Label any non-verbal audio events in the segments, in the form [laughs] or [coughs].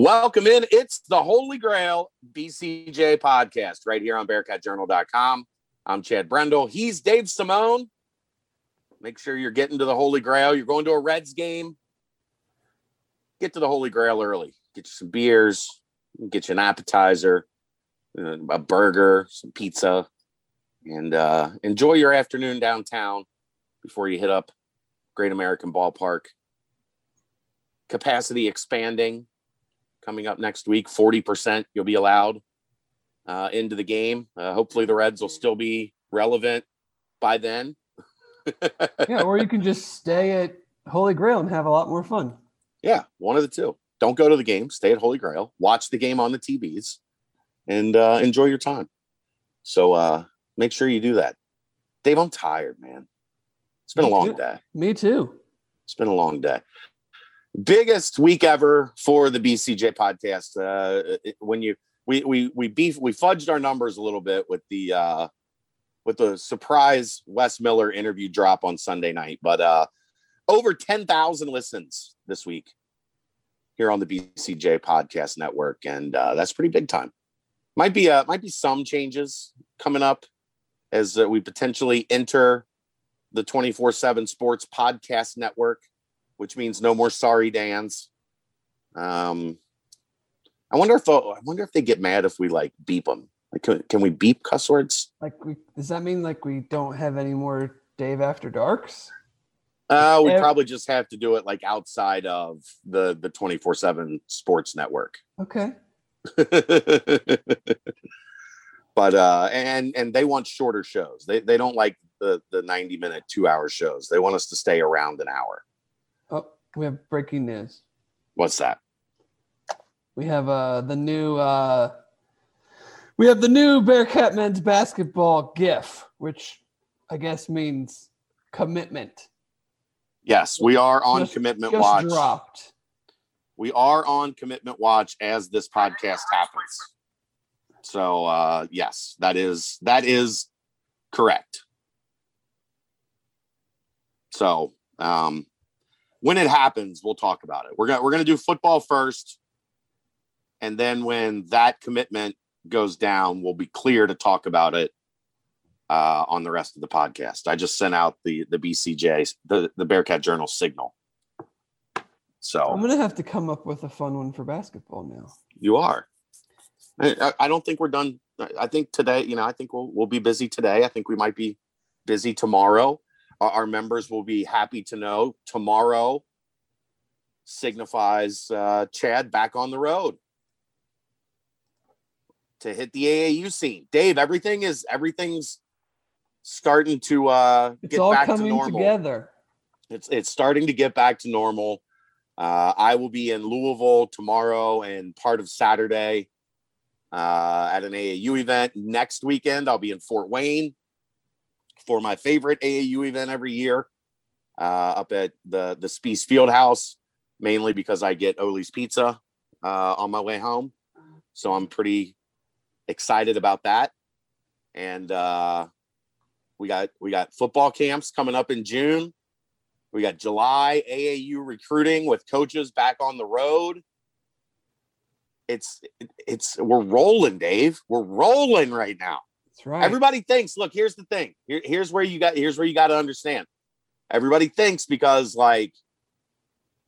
Welcome in. It's the Holy Grail BCJ podcast right here on BearcatJournal.com. I'm Chad Brendel. He's Dave Simone. Make sure you're getting to the Holy Grail. You're going to a Reds game. Get to the Holy Grail early. Get you some beers, get you an appetizer, uh, a burger, some pizza, and uh, enjoy your afternoon downtown before you hit up Great American Ballpark. Capacity expanding coming up next week. 40% you'll be allowed uh, into the game. Uh, hopefully, the Reds will still be relevant by then. [laughs] yeah, or you can just stay at Holy Grail and have a lot more fun. Yeah, one of the two. Don't go to the game. Stay at Holy Grail. Watch the game on the TVs, and uh, enjoy your time. So uh, make sure you do that. Dave, I'm tired, man. It's been Me a long too. day. Me too. It's been a long day. Biggest week ever for the BCJ podcast. Uh, when you we we we beef we fudged our numbers a little bit with the uh, with the surprise Wes Miller interview drop on Sunday night, but uh, over ten thousand listens this week here on the BCJ podcast network, and uh, that's pretty big time. Might be uh, might be some changes coming up as uh, we potentially enter the 24 7 sports podcast network, which means no more sorry Dans. Um, I wonder if uh, I wonder if they get mad if we like beep them. Like, can, can we beep cuss words? Like, we, does that mean like we don't have any more Dave After Darks? Uh, we probably just have to do it like outside of the the 24 7 sports network. Okay. [laughs] but uh and and they want shorter shows. They they don't like the the 90 minute, 2 hour shows. They want us to stay around an hour. We have breaking news. What's that? We have uh the new uh we have the new Bearcat men's basketball GIF, which I guess means commitment. Yes, we are on Just- commitment Just watch. dropped. We are on commitment watch as this podcast happens. So uh yes, that is that is correct. So um when it happens, we'll talk about it. We're gonna we're gonna do football first, and then when that commitment goes down, we'll be clear to talk about it uh, on the rest of the podcast. I just sent out the the BCJ the the Bearcat Journal signal. So I'm gonna have to come up with a fun one for basketball now. you are. I, I- don't think we're done. I I think today, you know, I think we'll we'll be busy today. I think we might be busy tomorrow. Our, members will be happy to know tomorrow signifies uh, Chad back on the road to hit the AAU scene. Dave, everything is everything's starting to uh, It's get all back to coming normal together. it's it's starting to get back to normal. Uh, I will be in Louisville tomorrow and part of Saturday uh, at an AAU event. Next weekend, I'll be in Fort Wayne for my favorite AAU event every year uh, up at the the Spiece Fieldhouse, mainly because I get Oli's Pizza uh, on my way home. So I'm pretty excited about that. And uh, we got we got football camps coming up in June. We got July AAU recruiting with coaches back on the road. It's it's we're rolling, Dave. We're rolling right now. That's right. Everybody thinks, look, here's the thing. Here, here's where you got here's where you got to understand. Everybody thinks because like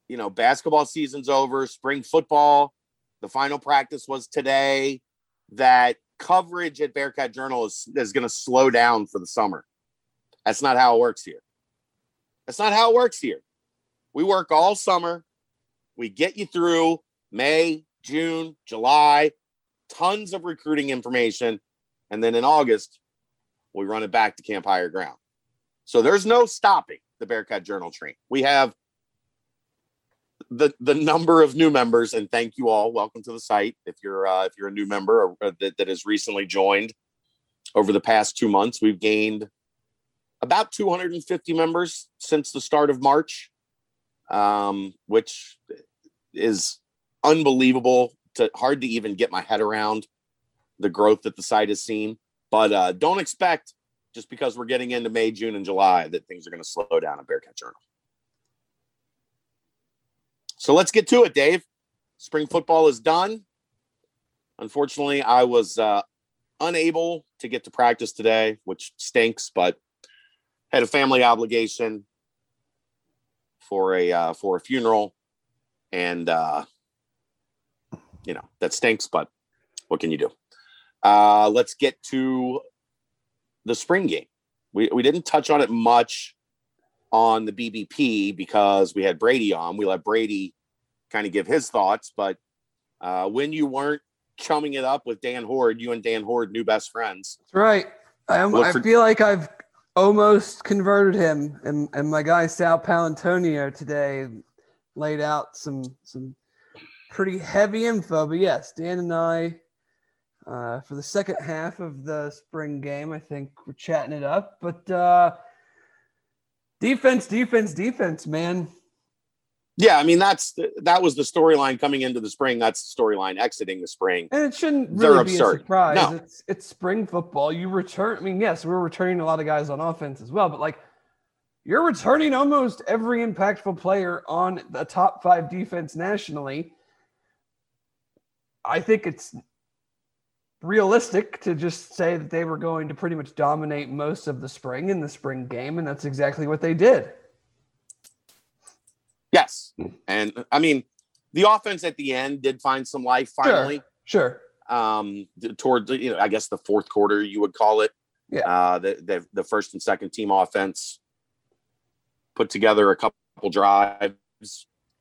you know, basketball season's over, spring football, the final practice was today, that coverage at Bearcat Journal is, is going to slow down for the summer. That's not how it works here. That's not how it works here. We work all summer. We get you through May, June, July, tons of recruiting information. And then in August, we run it back to Camp Higher Ground. So there's no stopping the Bearcat Journal train. We have the the number of new members, and thank you all. Welcome to the site. If you're uh, if you're a new member or, uh, that, that has recently joined over the past two months, we've gained about 250 members since the start of March, um, which is unbelievable. To hard to even get my head around the growth that the site has seen. But uh, don't expect just because we're getting into May, June, and July that things are going to slow down at Bearcat Journal. So let's get to it, Dave. spring football is done. Unfortunately, I was uh, unable to get to practice today, which stinks, but had a family obligation for a uh, for a funeral, and uh, you know that stinks. But what can you do? Uh, let's get to the spring game. We we didn't touch on it much on the BBP because we had Brady on. We let Brady kind of give his thoughts, but uh, when you weren't chumming it up with Dan Hoard, you and Dan Hoard new best friends. That's right. I, I for- feel like I've almost converted him, and, and my guy Sal Paolantonio today laid out some some pretty heavy info. But yes, Dan and I, uh, for the second half of the spring game, I think we're chatting it up. But uh, defense, defense, defense, man. Yeah, I mean that's that was the storyline coming into the spring. That's the storyline exiting the spring. And it shouldn't really They're be absurd. a surprise. No. It's it's spring football. You return. I mean, yes, we're returning a lot of guys on offense as well, but like you're returning almost every impactful player on the top five defense nationally. I think it's realistic to just say that they were going to pretty much dominate most of the spring in the spring game, and that's exactly what they did. Yes. And I mean, the offense at the end did find some life finally. Sure. sure. Um, toward you know, I guess the fourth quarter you would call it. Yeah. Uh, the, the the first and second team offense put together a couple drives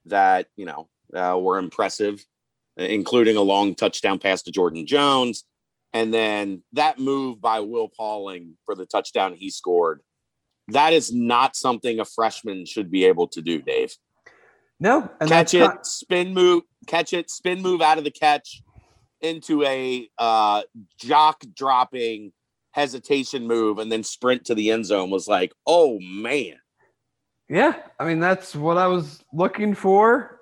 that you know uh, were impressive, including a long touchdown pass to Jordan Jones, and then that move by Will Pauling for the touchdown he scored. That is not something a freshman should be able to do, Dave. No, catch it, not- spin move, catch it, spin move out of the catch into a uh, jock dropping hesitation move and then sprint to the end zone was like, oh man. Yeah, I mean that's what I was looking for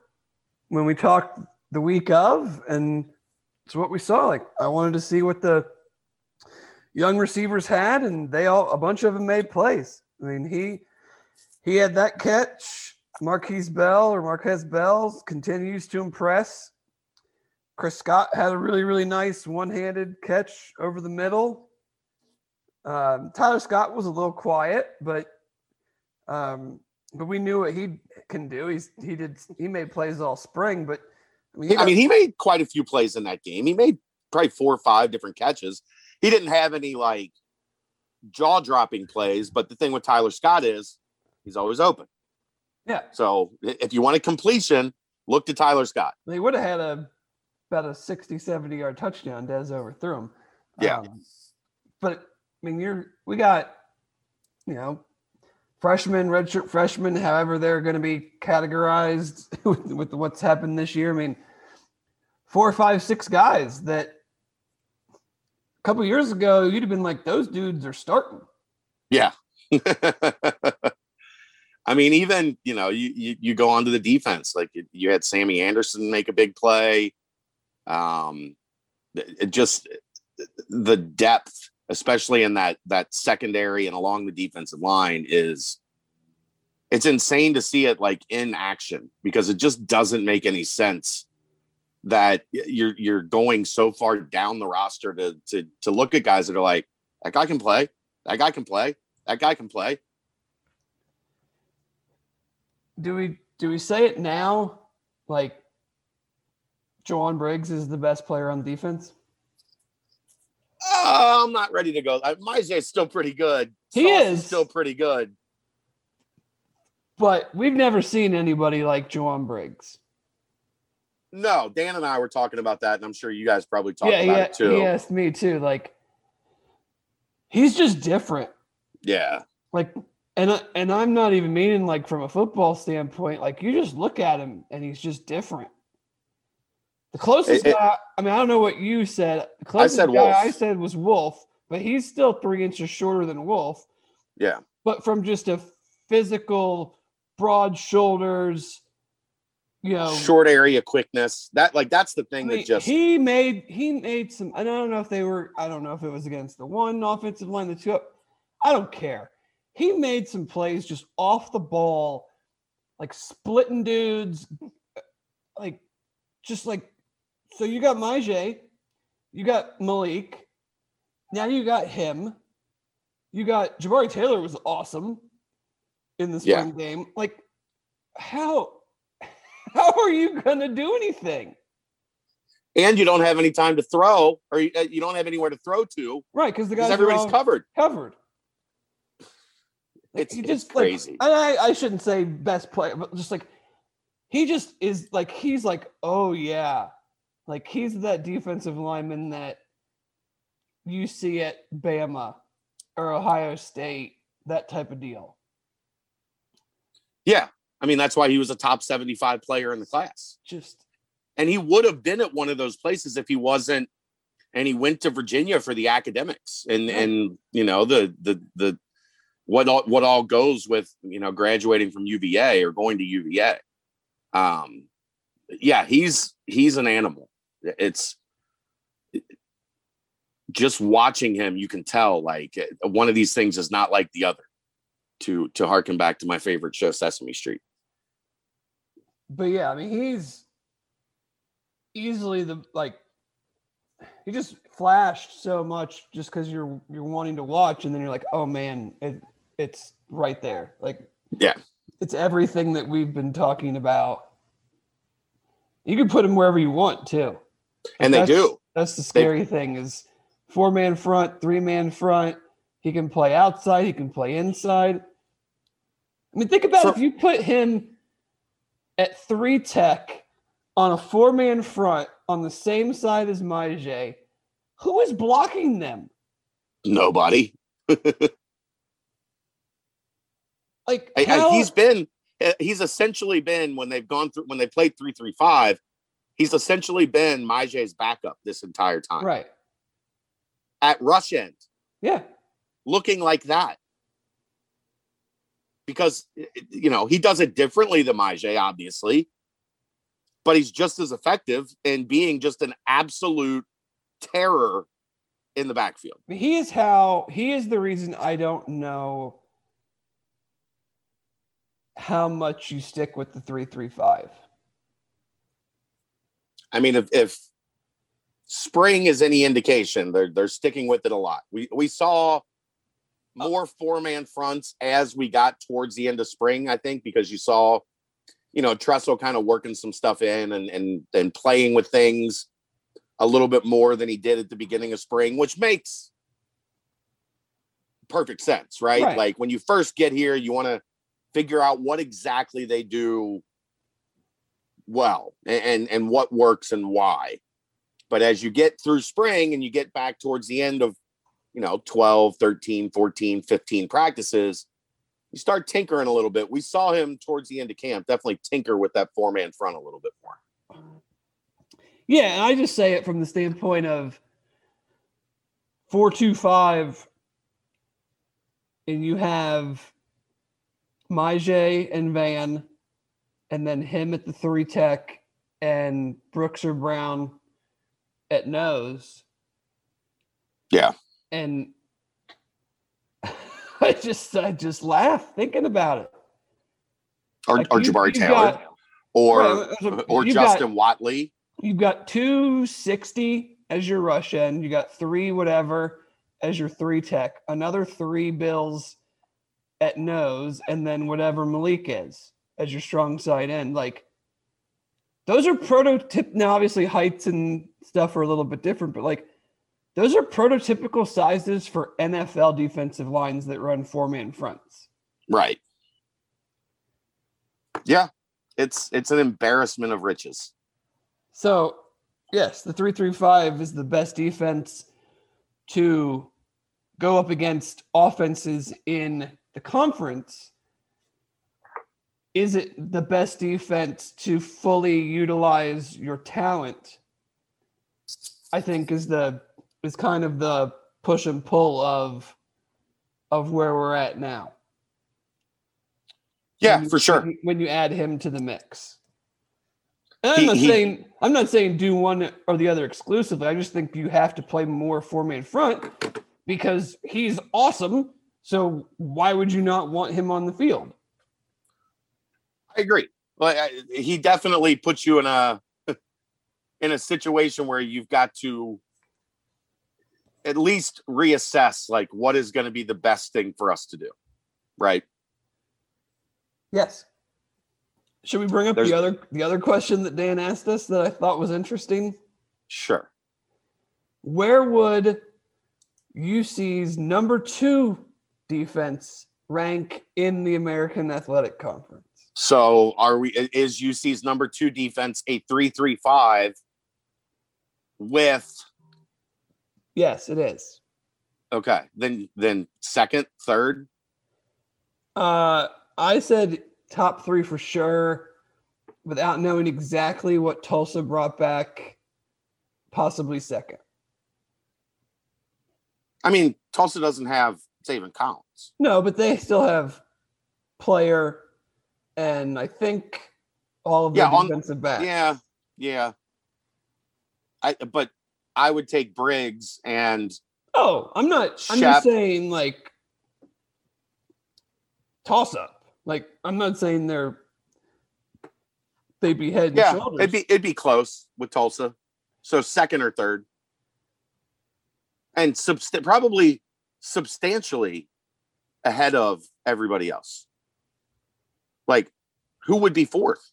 when we talked the week of, and it's what we saw. Like I wanted to see what the young receivers had, and they all a bunch of them made plays. I mean he he had that catch Marquise Bell or Marquez Bell continues to impress. Chris Scott had a really, really nice one-handed catch over the middle. Um, Tyler Scott was a little quiet, but um, but we knew what he can do. He's he did he made plays all spring, but I mean, he, I mean, he made quite a few plays in that game. He made probably four or five different catches. He didn't have any like jaw dropping plays, but the thing with Tyler Scott is he's always open. Yeah. So if you want a completion, look to Tyler Scott. They would have had a about a 60, 70 yard touchdown. Des overthrew him. Yeah. Um, but I mean, you're we got you know freshmen, redshirt freshmen, however they're going to be categorized [laughs] with, with what's happened this year. I mean, four, five, six guys that a couple years ago you'd have been like, those dudes are starting. Yeah. [laughs] I mean, even you know, you you, you go on to the defense. Like you had Sammy Anderson make a big play. Um, it just the depth, especially in that that secondary and along the defensive line, is it's insane to see it like in action because it just doesn't make any sense that you're you're going so far down the roster to to to look at guys that are like that guy can play, that guy can play, that guy can play do we do we say it now? Like Jowon Briggs is the best player on defense? Uh, I'm not ready to go. Uh, is still pretty good. He Sauce is still pretty good. But we've never seen anybody like Jowon Briggs. No, Dan and I were talking about that, and I'm sure you guys probably talked yeah, about yeah, it too. He asked me too. Like, he's just different. Yeah. Like and I, and I'm not even meaning like from a football standpoint. Like you just look at him and he's just different. The closest it, guy, I mean, I don't know what you said. The closest I said guy Wolf. I said was Wolf, but he's still three inches shorter than Wolf. Yeah. But from just a physical, broad shoulders, you know, short area quickness. That like that's the thing I mean, that just he made he made some. I don't know if they were. I don't know if it was against the one offensive line, the two. Up, I don't care he made some plays just off the ball, like splitting dudes, like just like so you got Myjai, you got Malik, now you got him, you got Jabari Taylor was awesome in the Yeah. spring game. Like, how [laughs] are you gonna do anything? And you don't have any time to throw, or you, uh, you don't have anywhere to throw to Right, because the guys everybody's covered. covered. Like, It's- he it's just, like, crazy. and I, I shouldn't say best player, but just like he just is like he's like, oh yeah. Like he's that defensive lineman that you see at Bama or Ohio State, that type of deal. Yeah. I mean, that's why he was a top 75 player in the class. Just And he would have been at one of those places if he wasn't and he went to Virginia for the academics and and you know the the the what all what all goes with you know graduating from UVA or going to UVA. Um yeah, he's he's an animal. It's just watching him you can tell like one of these things is not like the other to to harken back to my favorite show Sesame Street. But yeah, I mean he's easily the like he just flashed so much just because you're you're wanting to watch and then you're like, oh man, it, it's right there. Like Yeah. it's everything that we've been talking about. You can put him wherever you want too. And they do. That's the scary thing is four man front, three man front. He can play outside. He can play inside. I mean, think about For- if you put him at three tech on a four man front on the same side as Maje, who is blocking them? Nobody. [laughs] Like I- I- he's been uh, he's essentially been when they've gone through when they played 335 he's essentially been Majay's backup this entire time right. at rush end Yeah. looking like that because uh, you know he does it differently than Majay obviously but he's just as effective in being just an absolute terror in the backfield He is how he is the reason I don't know how much you stick with the 335. I mean, if, if spring is any indication, they're they're sticking with it a lot. We we saw Uh, more four man fronts as we got towards the end of spring. I think because you saw, you know, Tressel kind of working some stuff in and and and playing with things a little bit more than he did at the beginning of spring, which makes perfect sense, right? Right. Like when you first get here, you want to figure out what exactly they do well a- and and what works and why but as you get through spring and you get back towards the end of you know 12 13 14 15 practices you start tinkering a little bit we saw him towards the end of camp definitely tinker with that four man front a little bit more Yeah, and I just say it from the standpoint of 425 and you have Maje and Van and then him at the 3 tech and Brooks or Brown at nose. Yeah. And [laughs] I just I just laugh thinking about it. or, Like, or you- Jabari Taylor got- or Right, or you've got- Justin Wodtly You've got 260 as your rush end. You got three whatever as your three tech, another three bills at nose, and then whatever Malik is as your strong side end. Like those are prototyp. Now, obviously, heights and stuff are a little bit different, but like those are prototypical sizes for NFL defensive lines that run four man fronts. right yeah it's it's an embarrassment of riches So, yes, the 335 is the best defense to go up against offenses in the conference. Is it the best defense to fully utilize your talent? I think is the is kind of the push and pull of of where we're at now. yeah you- for sure when you- add him to the mix. And I'm He- not he- saying I'm not saying do one or the other exclusively. I just think you have to play more four man front because he's awesome. So why would you not want him on the field? I agree. Well, I, he definitely puts you in a [laughs] in a situation where you've got to at least reassess like what is going to be the best thing for us to do. Right? Yes. Should we bring up There's- the other the other question that Dan asked us that I thought was interesting? Sure. Where would UC's number two defense rank in the American Athletic Conference? So are we is UC's number 2 defense a 335 with Yes, it is. okay, then then second, third, Uh, I said top three for sure, without knowing exactly what Tulsa brought back. Possibly second. I mean, Tulsa doesn't have Zaven Collins. No, but they still have player, and I think all of the Yeah, on- defensive backs. Yeah, yeah. I but I would take Briggs and Oh, I'm not. I'm just saying like toss up. Like I'm not saying they're they'd be head and yeah, shoulders. it'd be it'd be close with Tulsa. So second or third. And subst- probably substantially ahead of everybody else. Like who would be fourth?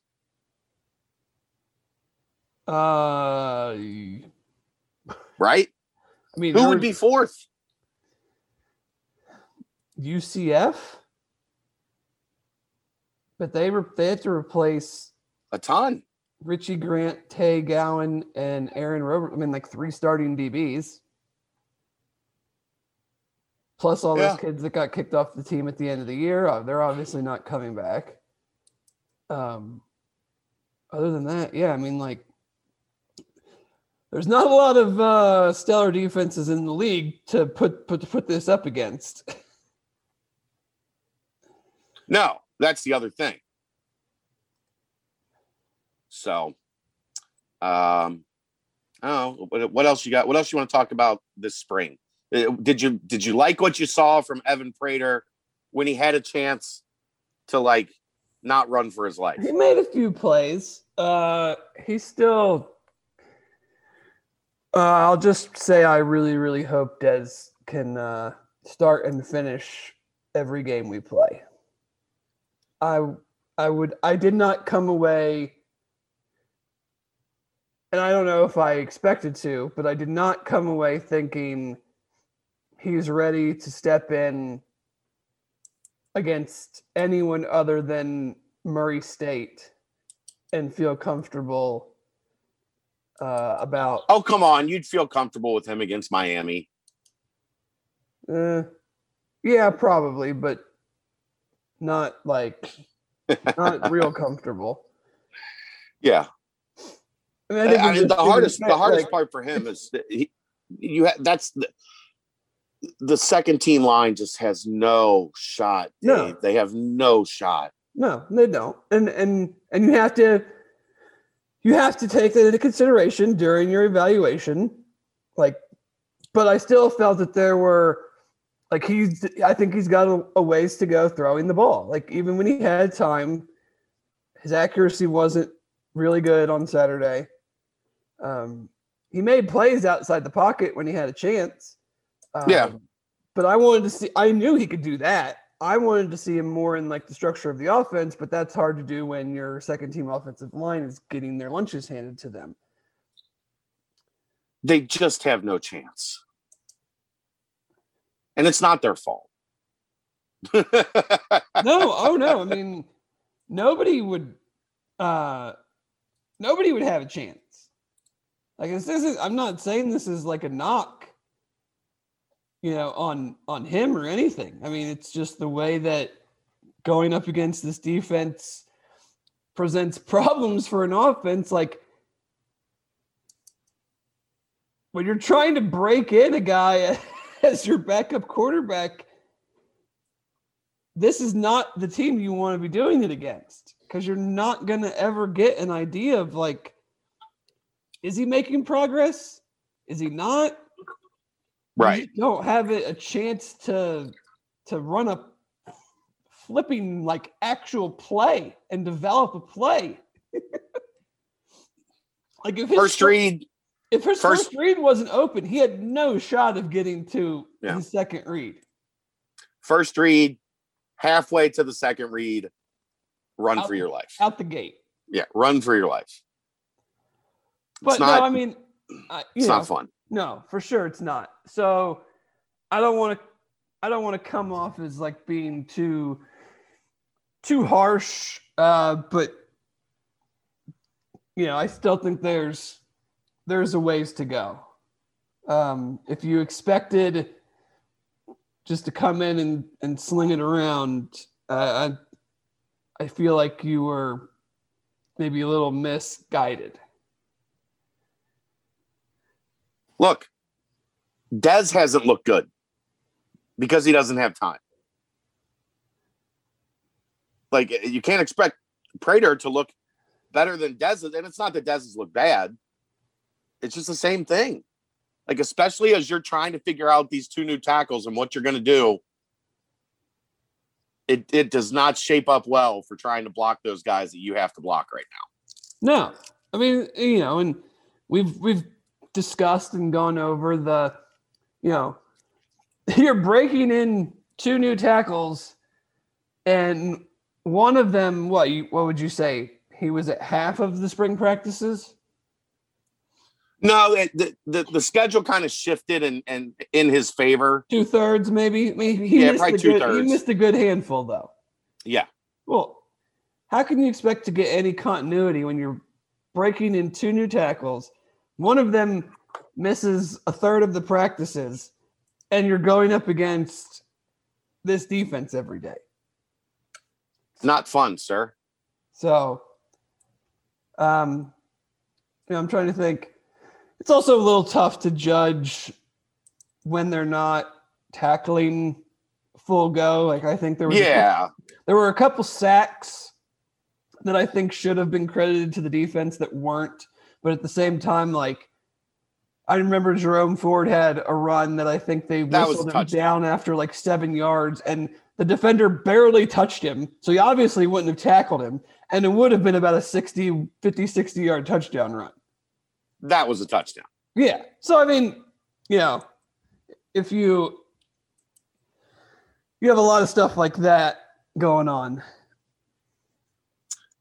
uh, I mean, Who would be fourth? UCF? But they re- they had to replace A ton. Richie Grant, Tay Gowan, and Aaron Rober. I mean, like three starting DBs. Plus all Yeah. those kids that got kicked off the team at the end of the year. Uh, they're obviously not coming back. Um, other than that, yeah, I mean, like, there's not a lot of uh, stellar defenses in the league to put put to put this up against. [laughs] No, that's the other thing. So, um, I don't know what, what else you got. What else you want to talk about this spring? Uh, Did you did you like what you saw from Evan Prater when he had a chance to like not run for his life? He made a few plays. Uh, he's still. Uh, I'll just say I really, really hope Des can uh, start and finish every game we play. I, I would. I did not come away, and I don't know if I expected to, but I did not come away thinking he's ready to step in against anyone other than Murray State and feel comfortable uh, about. Oh come on, you'd feel comfortable with him against Miami. Uh, yeah, probably, but not like not [laughs] real comfortable. Yeah, I mean, I, I mean, the hardest the hardest like, part for him is that he, you ha- that's the the second team line just has no shot. No. They have no shot. No, they don't, and and and you have to you have to take that into consideration during your evaluation. Like, but I still felt that there were like he's I think he's got a, a ways to go throwing the ball. Like even when he had time, his accuracy wasn't really good on Saturday. Um, he made plays outside the pocket when he had a chance. Um, Yeah. but I wanted to see. I knew he could do that. I wanted to see him more in like the structure of the offense, but that's hard to do when your second team offensive line is getting their lunches handed to them. They just have no chance, and it's not their fault. [laughs] no, oh no. I mean, nobody would uh nobody would have a chance. Like this isn't I'm not saying this is like a knock, you know, on on him or anything. I mean, it's just the way that going up against this defense presents problems for an offense like when you're trying to break in a guy [laughs] as your backup quarterback this is not the team you want to be doing it against because you're not going to ever get an idea of like is he making progress is he not right. just don't have it a chance to to run a flipping like actual play and develop a play [laughs] Like if his First read, if his first- first, read wasn't open, he had no shot of getting to Yeah. his second read. first read, halfway to the second read, run Out for your life. out the gate. Yeah, run for your life. But not- no, I mean, I, you It's know, not fun. No, for sure it's not. So I don't want to, I don't want to come off as like being too, too harsh. Uh, but you know, I still think there's, there's a ways to go. Um, if you expected just to come in and, and sling it around, uh, I, I feel like you were maybe a little misguided. Look, Dez hasn't looked good because he doesn't have time. Like you can't expect Prater to look better than Dez, and it's not that Dez's look bad. It's just the same thing. Like especially as you're trying to figure out these two new tackles and what you're going to do, it it does not shape up well for trying to block those guys that you have to block right now. No, I mean, you know, and we've we've discussed and gone over the, you know, [laughs] you're breaking in two new tackles, and one of them, what you what would you say? He was at half of the spring practices. No, it, the, the the schedule kind of shifted and and in his favor. Two thirds, maybe. Maybe he Yeah, missed probably a good, He missed a good handful, though. Yeah. Well, how can you expect to get any continuity when you're breaking in two new tackles? One of them misses a third of the practices, and you're going up against this defense every day. Not fun, sir. So, um, you know, I'm trying to think. It's also a little tough to judge when they're not tackling full go. Like I think there was couple- Yeah. there were a couple sacks that I think should have been credited to the defense that weren't. But at the same time, like I remember Jerome Ford had a run that I think they That whistled him down after like seven yards, and the defender barely touched him. So he obviously wouldn't have tackled him, and it would have been about a 60, 50, 60 yard touchdown run. That was a touchdown. Yeah. So I mean, you know, if you you have a lot of stuff like that going on.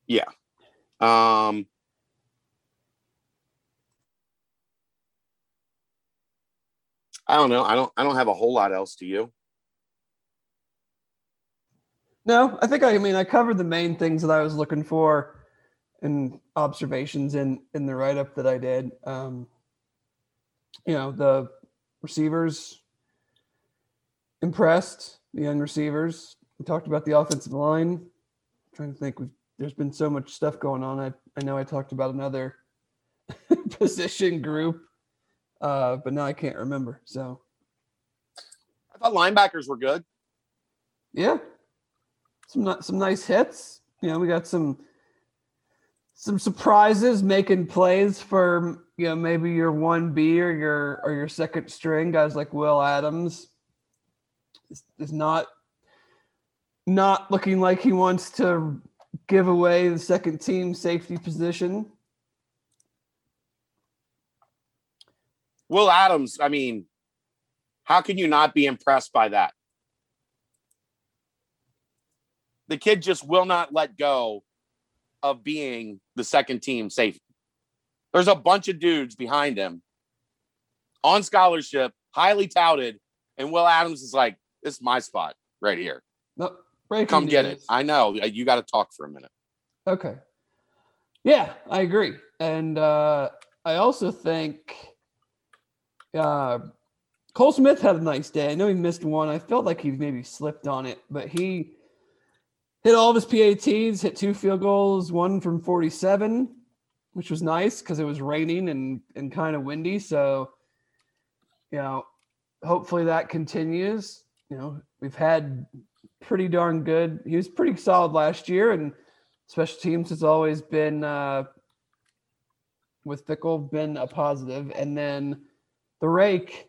Yeah. Um I don't know. I don't I don't have a whole lot else to you. No, I think I, I mean I covered the main things that I was looking for and observations in in the write up that I did. Um, you know, the receivers impressed, the young receivers. We talked about the offensive line. trying to think we've there's been so much stuff going on. I, I know I talked about another [laughs] position group, uh, but now I can't remember. So I thought linebackers were good. yeah, some some nice hits. You know, we got some some surprises making plays for you know maybe your one B or your or your second string guys like Will Adams. Is, is not not looking like he wants to give away the second team safety position. Will Adams, I mean, how can you not be impressed by that? The kid just will not let go of being the second team safety. There's a bunch of dudes behind him on scholarship, highly touted, and Will Adams is like, "This is my spot right here. No, Come get it." I know you got to talk for a minute. Okay. Yeah, I agree. And uh, I also think uh, Cole Smith had a nice day. I know he missed one. I felt like he maybe slipped on it, but he hit all of his PATs, hit two field goals, one from 47, which was nice because it was raining and, and kind of windy. So, you know, hopefully that continues. You know, we've had pretty darn good. He was pretty solid last year, and special teams has always been uh, with Fickell been a positive. And then the rake,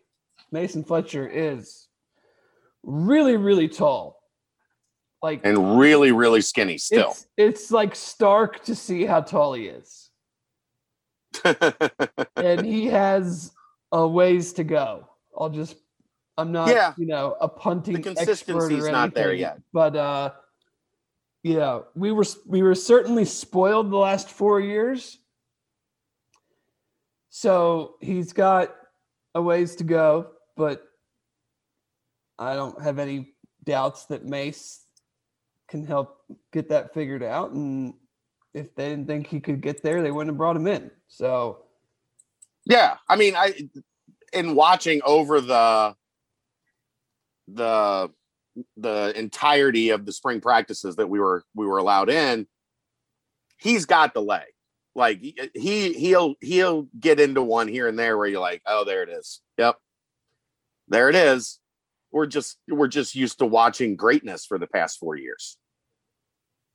Mason Fletcher is really, really tall. Like And really, really skinny still. it's it's like stark to see how tall he is. [laughs] and he has a ways to go. I'll just I'm not Yeah. you know a punting The consistency's expert or not there yet. But uh yeah, we were we were certainly spoiled the last 4 years. So he's got a ways to go, but I don't have any doubts that Mace can help get that figured out and if they didn't think he could get there, they wouldn't have brought him in. So Yeah, I mean, I in watching over the the the entirety of the spring practices that we were we were allowed in, he's got the leg. Like he he'll he'll get into one here and there where you're like, oh, there it is. Yep, there it is. We're just we're just used to watching greatness for the past four years.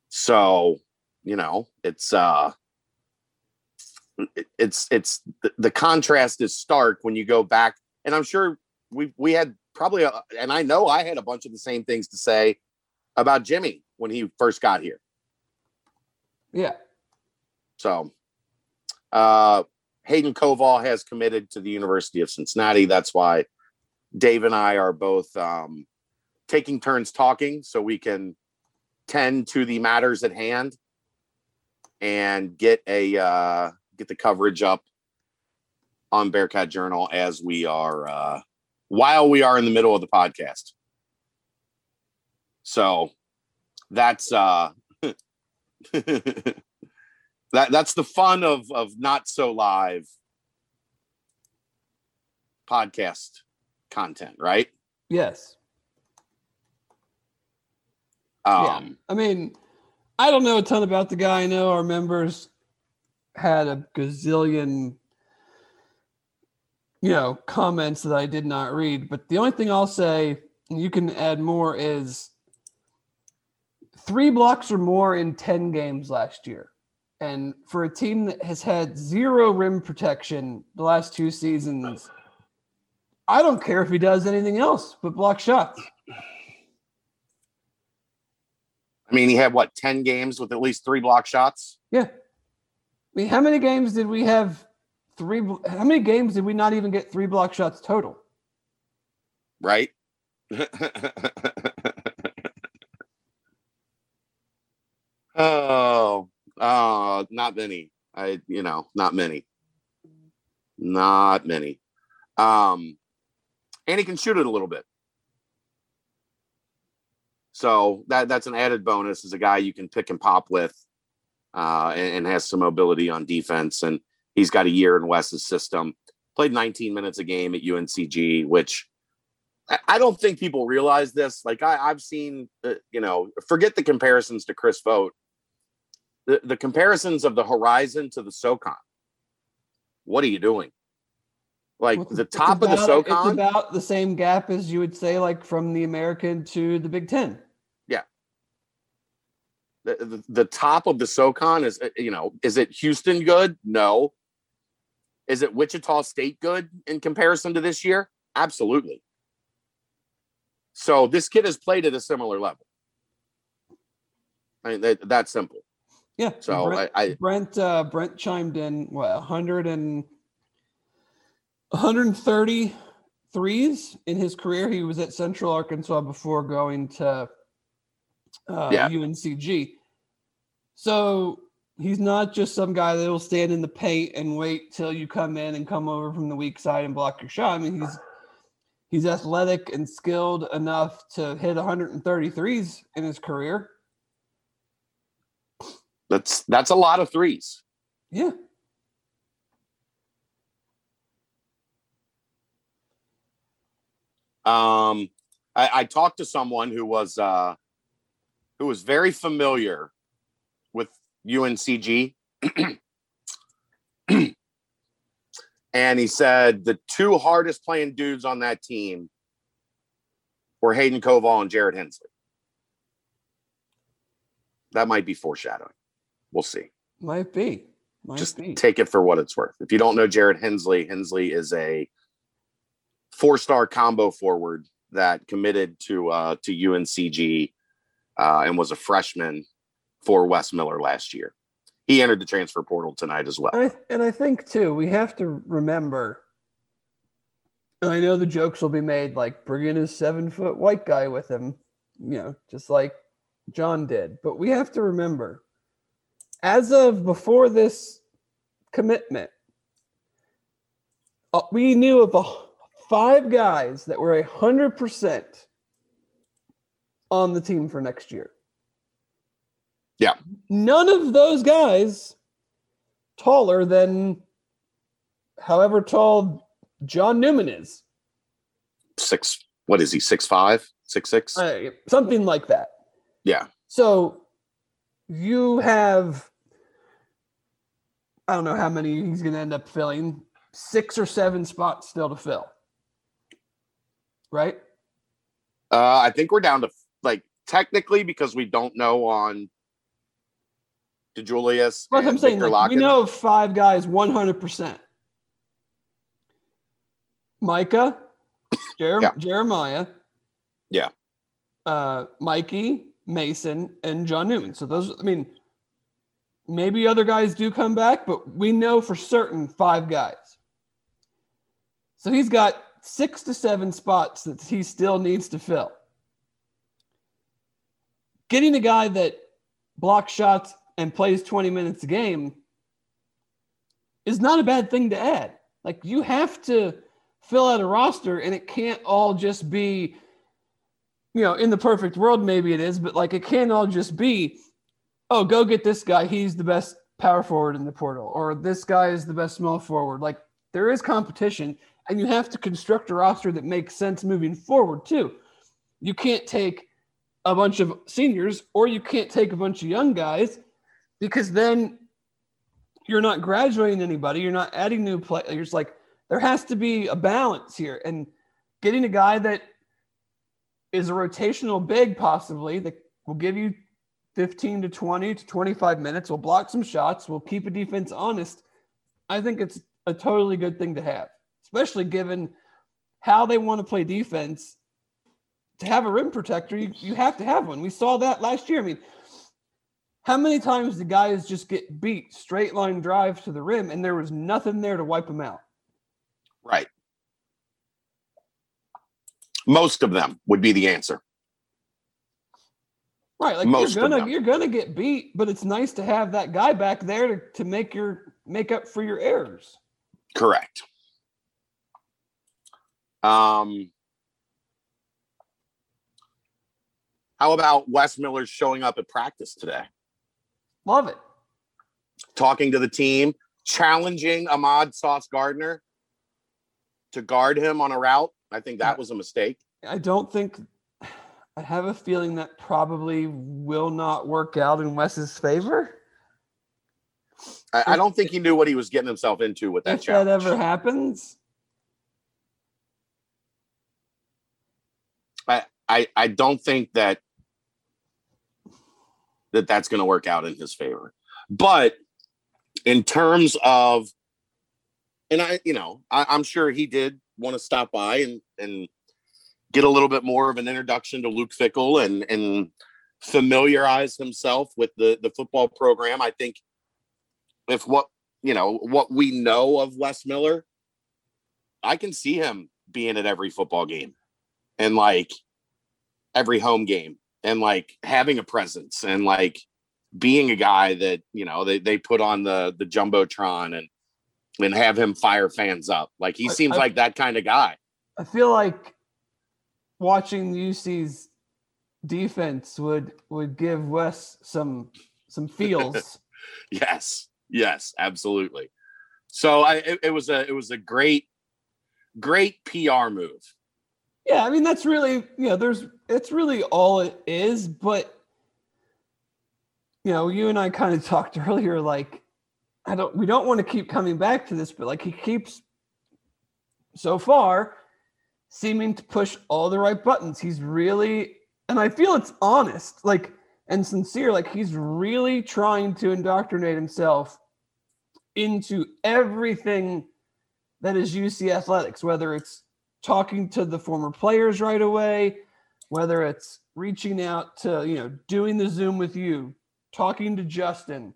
So you know, it's uh it's it's the, contrast is stark when you go back and i'm sure we we had probably a, and i know i had a bunch of the same things to say about jimmy when he first got here yeah, so uh hayden koval has committed to the university of cincinnati that's why dave and i are both um taking turns talking so we can tend to the matters at hand and get a uh get the coverage up on Bearcat Journal as we are uh while we are in the middle of the podcast. So that's uh [laughs] that that's the fun of of not so live podcast content, right? yes. Um yeah. I mean, I don't know a ton about the guy. I know our members had a gazillion, you know, comments that I did not read. But the only thing I'll say, and you can add more, is three blocks or more in 10 games last year. And for a team that has had zero rim protection the last two seasons, I don't care if he does anything else but block shots. I mean he had what 10 games with at least three block shots? Yeah. I mean, how many games did we have three? How many games did we not even get three block shots total? right? [laughs] oh, uh, not many. I, you know, not many. Not many. Um, and he can shoot it a little bit. So that that's an added bonus as a guy you can pick and pop with, uh, and, and has some mobility on defense. And he's got a year in Wes's system. Played 19 minutes a game at UNCG, which I- don't think people realize this. Like I, I've seen, uh, you know, forget the comparisons to Chris Vogt. The, the comparisons of the horizon to the SoCon. What are you doing? Like Well, the top of the about- It's SoCon. about the same gap as you would say, like from the American to the Big Ten. the, the, the top of the SoCon is, uh, you know, is it Houston good? No. Is it Wichita State good in comparison to this year? Absolutely. So this kid has played at a similar level. I mean, that, that's simple. Yeah. So Brent, I, I Brent, uh, Brent chimed in what 100 and 130 threes in his career. He was at Central Arkansas before going to uh, Yeah. UNCG. So he's not just some guy that will stand in the paint and wait till you come in and come over from the weak side and block your shot. I mean, he's he's athletic and skilled enough to hit 133s in his career. That's that's a lot of threes. Yeah. Um, I, I talked to someone who was uh, who was very familiar with UNCG, and he said the two hardest playing dudes on that team were Hayden Koval and Jared Hensley. That might be foreshadowing. We'll see. Might be. Might Just be. take it for what it's worth. If you don't know Jared Hensley, Hensley is a four-star combo forward that committed to uh, to UNCG uh, and was a freshman for Wes Miller last year. he entered the transfer portal tonight as well. And I, and I think too, we have to remember. And I know the jokes will be made, like bring in his seven foot white guy with him, you know, just like John did. But we have to remember, as of before this commitment, uh, we knew of a, five guys that were a hundred percent on the team for next year. Yeah. None of those guys taller than however tall John Newman is. Six. What is he? Six five, six six. Uh, something like that. Yeah. So you have, I don't know how many he's going to end up filling, six or seven spots still to fill. Right? Uh, I think we're down to like technically because we don't know on DeJulius. That's what I'm saying. Viktor Like, we know five guys 100%. Mika, [coughs] Jer- Yeah. Jeremiah, Yeah. uh, Mikey, Mason, and John Newman. So those, I mean, maybe other guys do come back, but we know for certain five guys. So he's got six to seven spots that he still needs to fill. Getting a guy that blocks shots and plays 20 minutes a game is not a bad thing to add. Like you have to fill out a roster and it can't all just be you know, in the perfect world maybe it is, but like it can't all just be oh, go get this guy, he's the best power forward in the portal or this guy is the best small forward. Like there is competition and you have to construct a roster that makes sense moving forward too. You can't take a bunch of seniors or you can't take a bunch of young guys because then you're not graduating anybody, you're not adding new players. Like there has to be a balance here, and getting a guy that is a rotational big, possibly that will give you 15 to 20 to 25 minutes, will block some shots, will keep a defense honest. I think it's a totally good thing to have, especially given how they want to play defense. To have a rim protector, you, you have to have one. We saw that last year. I mean, how many times did guys just get beat straight line drive to the rim and there was nothing there to wipe them out? Right. Most of them would be the answer. Right, like Most you're gonna you're gonna get beat, but it's nice to have that guy back there to, to make your make up for your errors. Correct. Um, how about Wes Miller showing up at practice today, Love it. talking to the team, challenging Ahmad Sauce Gardner to guard him on a route? I think that was a mistake. I don't think I have a feeling that probably will not work out in Wes's favor. I, I don't think he knew what he was getting himself into with that if that ever happens, I, I I don't think that that that's going to work out in his favor. But in terms of, and I, you know, I, I'm sure he did want to stop by and and get a little bit more of an introduction to Luke Fickell and and familiarize himself with the the football program. I think if what you know what we know of Wes Miller, I can see him being at every football game and like every home game and like having a presence and like being a guy that you know they, they put on the the jumbotron and and have him fire fans up. Like he seems I- like that kind of guy. I feel like watching UC's defense would would give Wes some some [laughs] feels. yes yes absolutely. So i it, it was a it was a great great pr move. Yeah, I mean that's really you know there's it's really all it is, but you know you and I kind of talked [laughs] earlier like I don't we don't want to keep coming back to this, but like he keeps so far seeming to push all the right buttons. He's really and I feel it's honest like and sincere like he's really trying to indoctrinate himself into everything that is UC athletics, whether it's talking to the former players right away, whether it's reaching out to, you know, doing the Zoom with you, talking to Justin,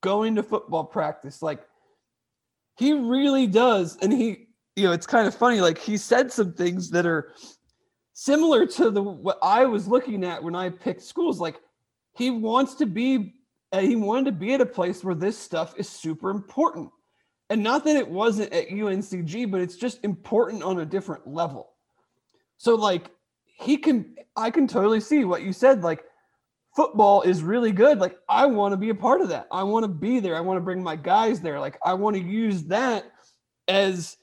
going to football practice. Like he really does. And he, you know, it's kind of funny. Like he said some things that are similar to the what I was looking at when I picked schools. Like he wants to be, uh, he wanted to be at a place where this stuff is super important. And not that it wasn't at UNCG, but it's just important on a different level. So like he can, I can totally see what you said. Like football is really good. Like I want to be a part of that. I want to be there. I want to bring my guys there. Like I want to use that as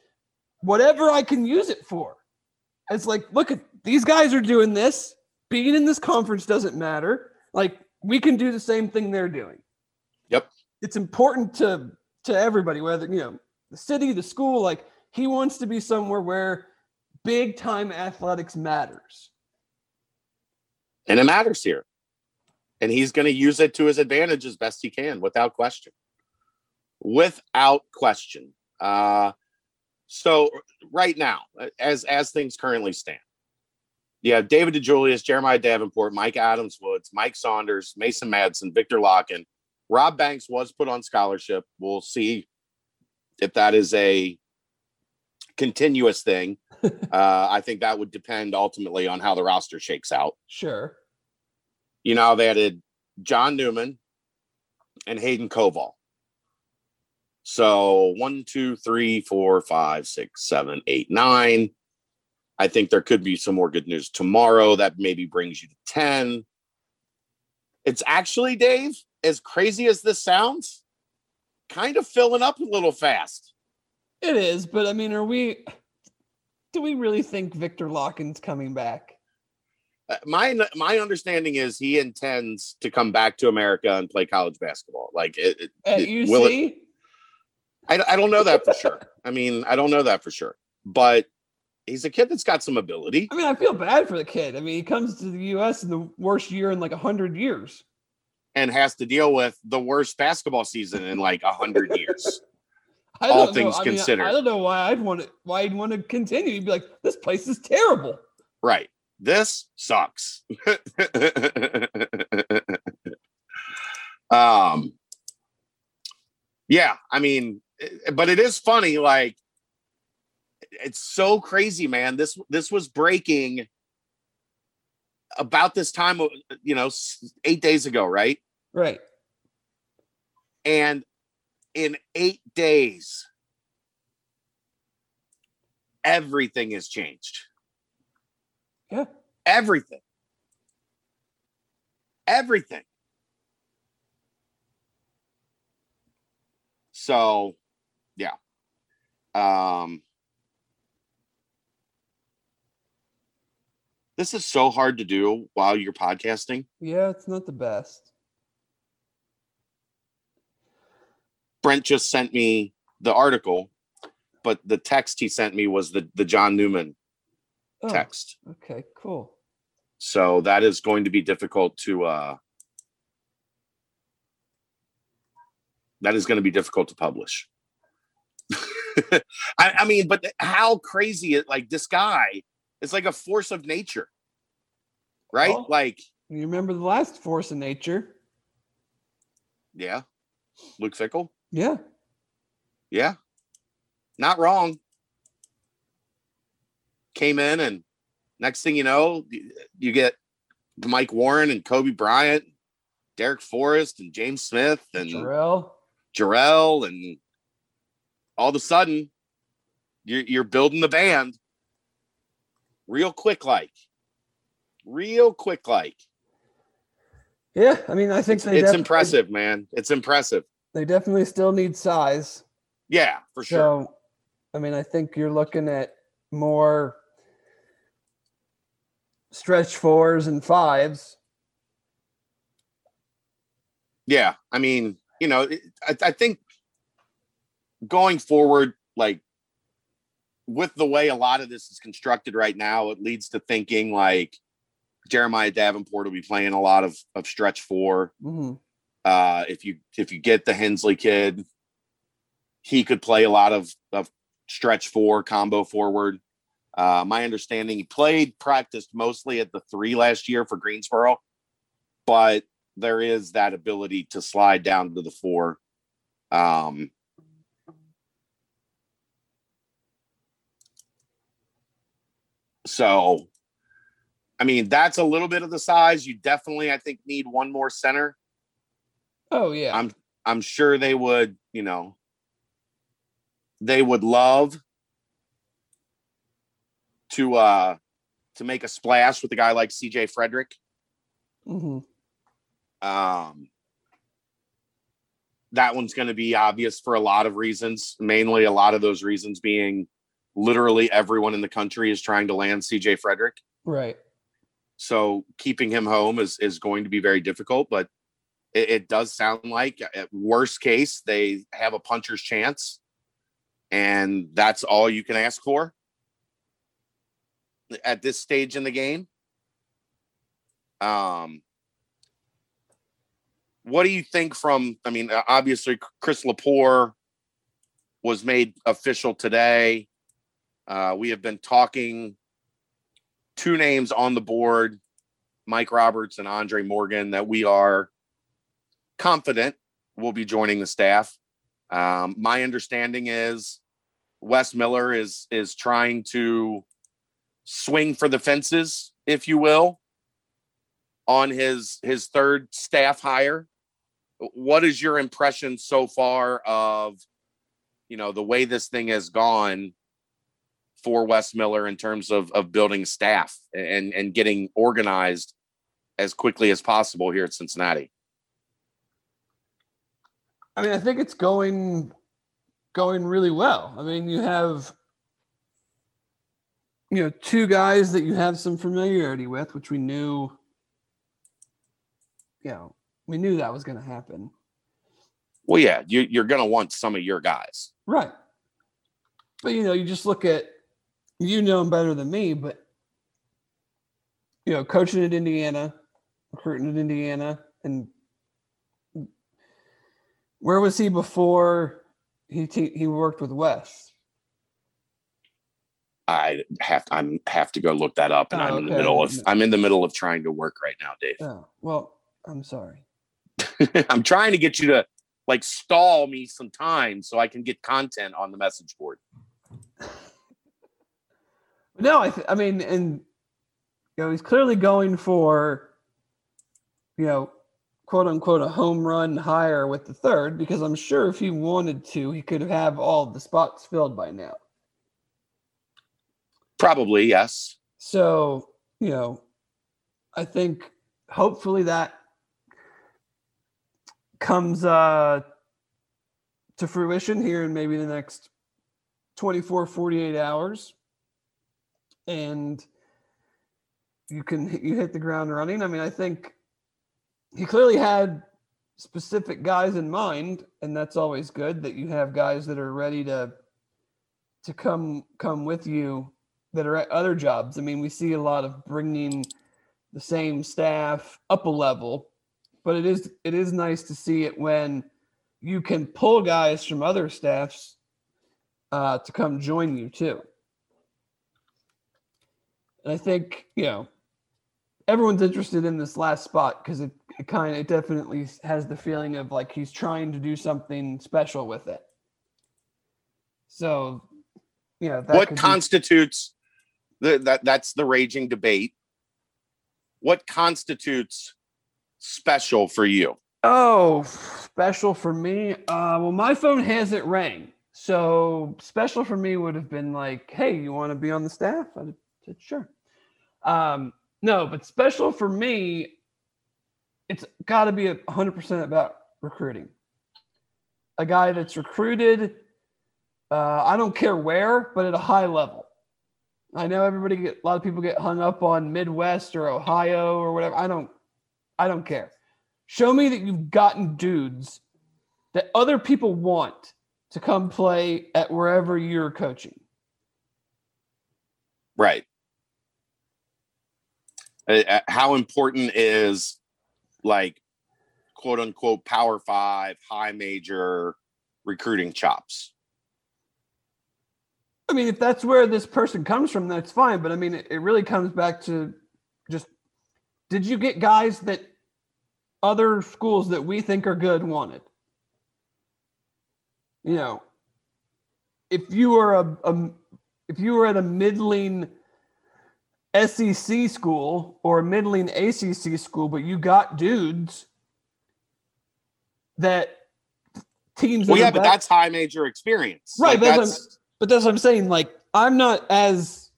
whatever I can use it for. It's like, look at these guys are doing this. Being in this conference doesn't matter. Like we can do the same thing they're doing. Yep. It's important to to everybody, whether you know the city, the school. Like he wants to be somewhere where big time athletics matters. And it matters here and he's going to use it to his advantage as best he can without question. Without question. Uh so right now as as things currently stand. You have david dejulius jeremiah davenport Mika Adams-Woods mike saunders mason madsen Viktor Lakhin rob banks was put on scholarship. We'll see if that is a continuous thing. [laughs] Uh i think that would depend ultimately on how the roster shakes out. Sure. You know, they added John Newman and Hayden Koval. So one, two, three, four, five, six, seven, eight, nine. I think there could be some more good news tomorrow that maybe brings you to 10. It's actually, Dave, as crazy as this sounds, kind of filling up a little fast. It is, but I mean, are we? Do we really think Viktor Lakhin's coming back? Uh, My my understanding is he intends to come back to America and play college basketball. Like, it, it- At it- UC? will it- I, I don't know that for sure. I mean, I don't know that for sure, but he's a kid that's got some ability. I mean, I feel bad for the kid. I mean, he comes to the U.S. in the worst year in like a hundred years. and has to deal with the worst basketball season in like a hundred years. [laughs] I All things know. I mean, considered. I don't know why I'd want to. Why I'd want to continue. You'd be like, this place is terrible. right. This sucks. um yeah, I mean, eh, but it is funny, like it's so crazy, man. This this was breaking about this time, you know, eight days ago, right? Right. And in eight days, everything has changed. Yeah. Everything. Everything. So, yeah. Um, this is so hard to do while you're podcasting. Yeah, it's not the best. Brent just sent me the article, but the text he sent me was the the John Newman Oh, text. okay, cool. So that is going to be difficult to uh that is going to be difficult to publish. [laughs] I, I mean, but how crazy it like this guy is like a force of nature. Right? Well- like, You remember the last force of nature? yeah. Luke Fickell. Yeah. Yeah. Not wrong. Came in and next thing you know, you- get Mike Warren and Coby Bryant, Darrick Forrest and James Smith and Jarell. Jarell and all of a sudden you're you're building the band real quick like. Real quick like. Yeah, I mean, I think It's, they it's def- impressive, man. It's impressive. They definitely still need size. Yeah, for sure. So, I mean, I think you're looking at more stretch fours and fives. Yeah, I mean, you know, I, I think going forward, like with the way a lot of this is constructed right now, it leads to thinking like Jeremiah Davenport will be playing a lot of of stretch four. hmm Uh, if you if you get the Hensley kid, he could play a lot of of stretch four combo forward. Uh, my understanding, he played practiced mostly at the three last year for Greensboro, but there is that ability to slide down to the four Um, so, I mean, that's a little bit of the size. You definitely, I think, need one more center. Oh yeah. I'm I'm sure they would, you know, they would love to uh to make a splash with a guy like CJ Fredrick. hmm Um that one's going to be obvious for a lot of reasons, mainly a lot of those reasons being literally everyone in the country is trying to land CJ Fredrick. Right. So keeping him home is is going to be very difficult, but it, it does sound like at worst case they have a puncher's chance, and that's all you can ask for at this stage in the game. Um, what do you think from? I mean, obviously Chris Lepore was made official today. Uh, we have been talking two names on the board Mike Roberts and Andre Morgan that we are confident will be joining the staff. Um, my understanding is Wes Miller is is trying to swing for the fences, if you will, on his his third staff hire. What is your impression so far of you know the way this thing has gone for Wes Miller in terms of of building staff and and getting organized as quickly as possible here at Cincinnati. I mean, I think it's going going really well. I mean, you have you know two guys that you have some familiarity with, which we knew. You know, we knew that was going to happen. Well, yeah, you, you're going to want some of your guys. Right. But you know, you just look at you know him better than me, but you know, coaching at Indiana, recruiting at Indiana, and where was he before he te- he worked with Wes? I have I'm have to go look that up, and Oh, I'm in the middle of I'm in the middle of trying to work right now, Dave. Oh, well, I'm sorry. [laughs] I'm trying to get you to like stall me some time so I can get content on the message board. [laughs] No, I th- I mean, and you know, he's clearly going for you know, quote unquote, a home run higher with the third because I'm sure if he wanted to, he could have all the spots filled by now. Probably yes. So, you know, I think hopefully that comes uh to fruition here in maybe the next 24 48 hours and you can you hit the ground running. I mean, I think he clearly had specific guys in mind and that's always good that you have guys that are ready to to come come with you that are at other jobs. I mean, we see a lot of bringing the same staff up a level, but it is it is nice to see it when you can pull guys from other staffs uh, to come join you too. And I think you know everyone's interested in this last spot because it, it kind of it definitely has the feeling of like he's trying to do something special with it. So, you know, that what constitutes the, that that's the raging debate. What constitutes special for you? Oh, special for me. Uh, well, my phone hasn't rang, so special for me would have been like, "Hey, you want to be on the staff?" I said, "Sure." Um, no, but special for me, it's got to be hundred percent about recruiting. A guy that's recruited, uh, I don't care where, but at a high level. I know everybody get a lot of people get hung up on Midwest or Ohio or whatever. I don't, I don't care. Show me that you've gotten dudes that other people want to come play at wherever you're coaching. Right. Uh, uh, how important is like quote unquote power five high major recruiting chops? I mean, if that's where this person comes from, that's fine. But I mean, it, it really comes back to just did you get guys that other schools that we think are good wanted? you know, if you were a, a if you were at a middling SEC school or a middling ACC school, but you got dudes that teams. Well, yeah, but back- that's high major experience. Right, Like, that's but that's what I'm saying. Like, I'm not as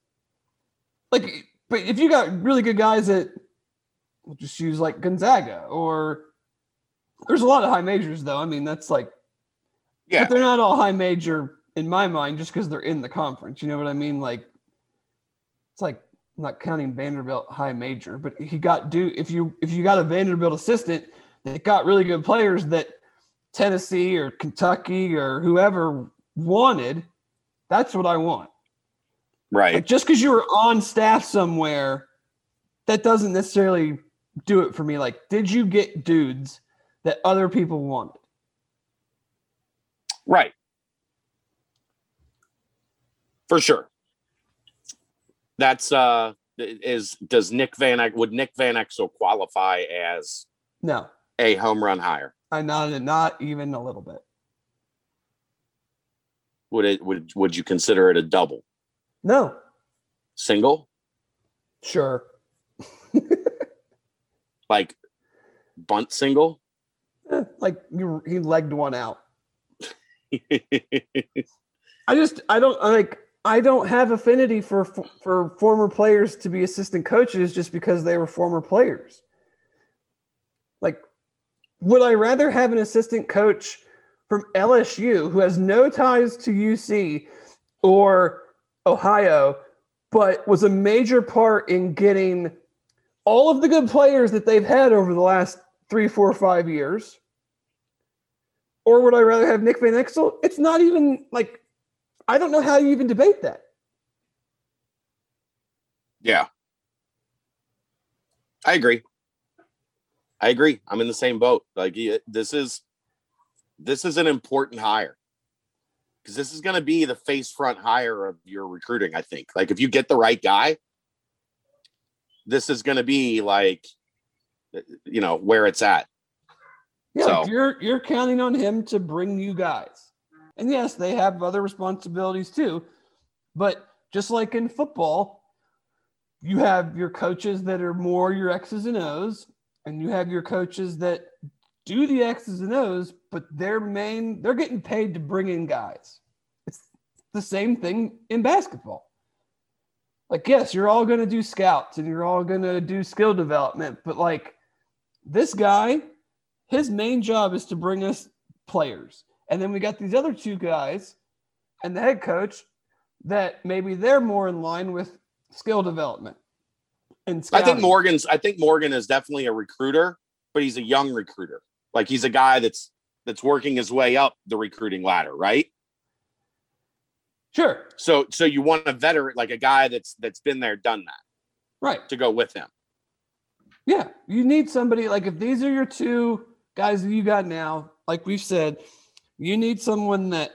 like, but if you got really good guys that we'll just use like Gonzaga or there's a lot of high majors though. I mean, that's like, yeah. but they're not all high major in my mind just because they're in the conference. You know what I mean? Like, it's like I'm not counting Vanderbilt high major, but he got do if you if you got a Vanderbilt assistant that got really good players that Tennessee or Kentucky or whoever wanted, that's what I want. Right. Like just because you were on staff somewhere, that doesn't necessarily do it for me. Like, did you get dudes that other people wanted? Right. For sure. That's uh is does Nick Van would Nick Van Exel qualify as No, a home run hire? I nodded, not even a little bit. Would it would would you consider it a double? No, Single? sure. [laughs] Like bunt single? Eh, like you, he legged one out. [laughs] I just I don't like I don't have affinity for for former players to be assistant coaches just because they were former players. Like would I rather have an assistant coach from LSU who has no ties to UC or Ohio but was a major part in getting all of the good players that they've had over the last three, four, five years? Or would I rather have Nick Van Exel? It's not even like I don't know how you even debate that. yeah. I agree. I agree. I'm in the same boat. Like this is this is an important hire. Because this is going to be the face front hire of your recruiting, I think. Like if you get the right guy, this is going to be like you know where it's at. Yeah, So- like you're you're counting on him to bring you guys. And yes, they have other responsibilities too. But just like in football, you have your coaches that are more your X's and O's, and you have your coaches that do the X's and O's, but their main they're getting paid to bring in guys. It's the same thing in basketball. Like, yes, you're all gonna do scouts and you're all gonna do skill development, but like this guy, his main job is to bring us players. And then we got these other two guys and the head coach that maybe they're more in line with skill development. And I think. Morgan's I think Morgan is definitely a recruiter, but he's a young recruiter. Like he's a guy that's that's working his way up the recruiting ladder, right? Sure. So so you want a veteran like a guy that's that's been there, done that Right. to go with him. Yeah. You need somebody like if these are your two guys that you got now, like we've said, you need someone that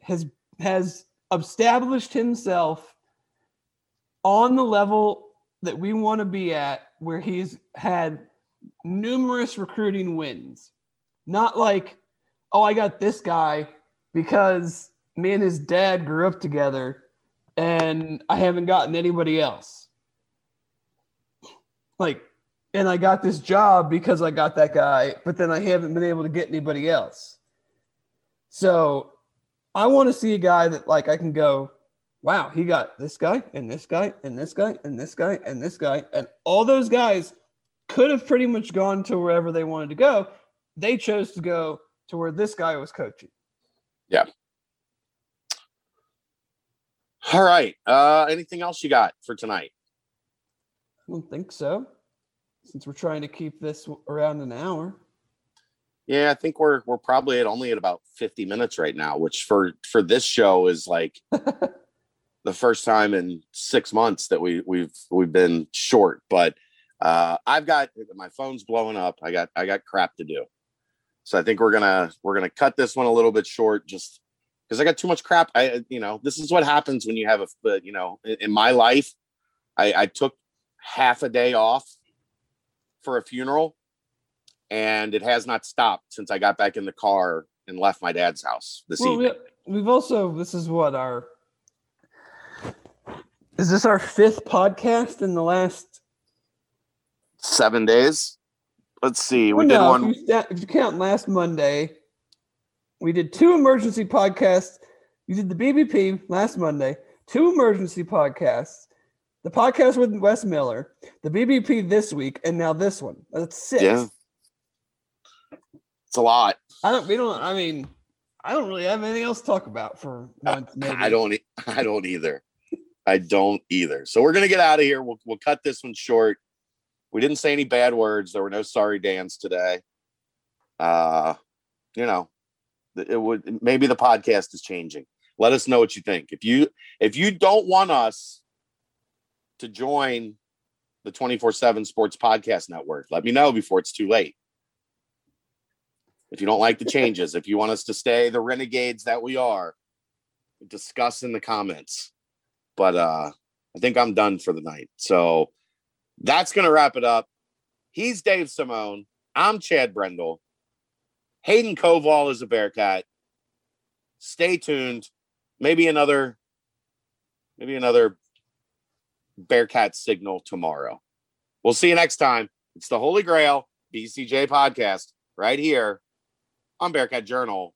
has has established himself on the level that we want to be at where he's had numerous recruiting wins. Not like, oh, I got this guy because me and his dad grew up together and I haven't gotten anybody else. Like, and I got this job because I got that guy, but then I haven't been able to get anybody else. So I want to see a guy that like I can go, wow, he got this guy and this guy and this guy and this guy and this guy. And all those guys could have pretty much gone to wherever they wanted to go. They chose to go to where this guy was coaching. Yeah. All right. Uh anything else you got for tonight? I don't think so. Since we're trying to keep this around an hour. Yeah, I think we're we're probably at only at about 50 minutes right now, which for for this show is like [laughs] the first time in six months that we we've we've been short. But uh I've got my phone's blowing up. I got I got crap to do. So I think we're gonna we're gonna cut this one a little bit short just because I got too much crap. I you know, this is what happens when you have a but uh, you know, in, in my life, I, I took half a day off for a funeral and it has not stopped since I got back in the car and left my dad's house this Well, evening. we, we've also this is what our is this our fifth podcast in the last Seven days. Let's see. We Well, did no, one. If you, sta- if you count last Monday, we did two emergency podcasts. You did the BBP last Monday, two emergency podcasts, the podcast with Wes Miller, the BBP this week, and now this one. That's six. Yeah. It's a lot. I don't. We don't. I mean, I don't really have anything else to talk about for once. Maybe. I don't. I don't either. I don't either. So we're gonna get out of here. We'll we'll cut this one short. We didn't say any bad words. There were no sorry Dans today. Uh, you know, it would maybe the podcast is changing. Let us know what you think. If you if you don't want us to join the 24/7 Sports Podcast Network, let me know before it's too late. If you don't like the changes, if you want us to stay the renegades that we are, discuss in the comments. But uh I think I'm done for the night. So that's gonna wrap it up. He's Dave Simone. I'm Chad Brendel. Hayden Koval is a Bearcat. Stay tuned. Maybe another, maybe another Bearcat signal tomorrow. We'll see you next time. It's the Holy Grail BCJ podcast right here on BearcatJournal.com.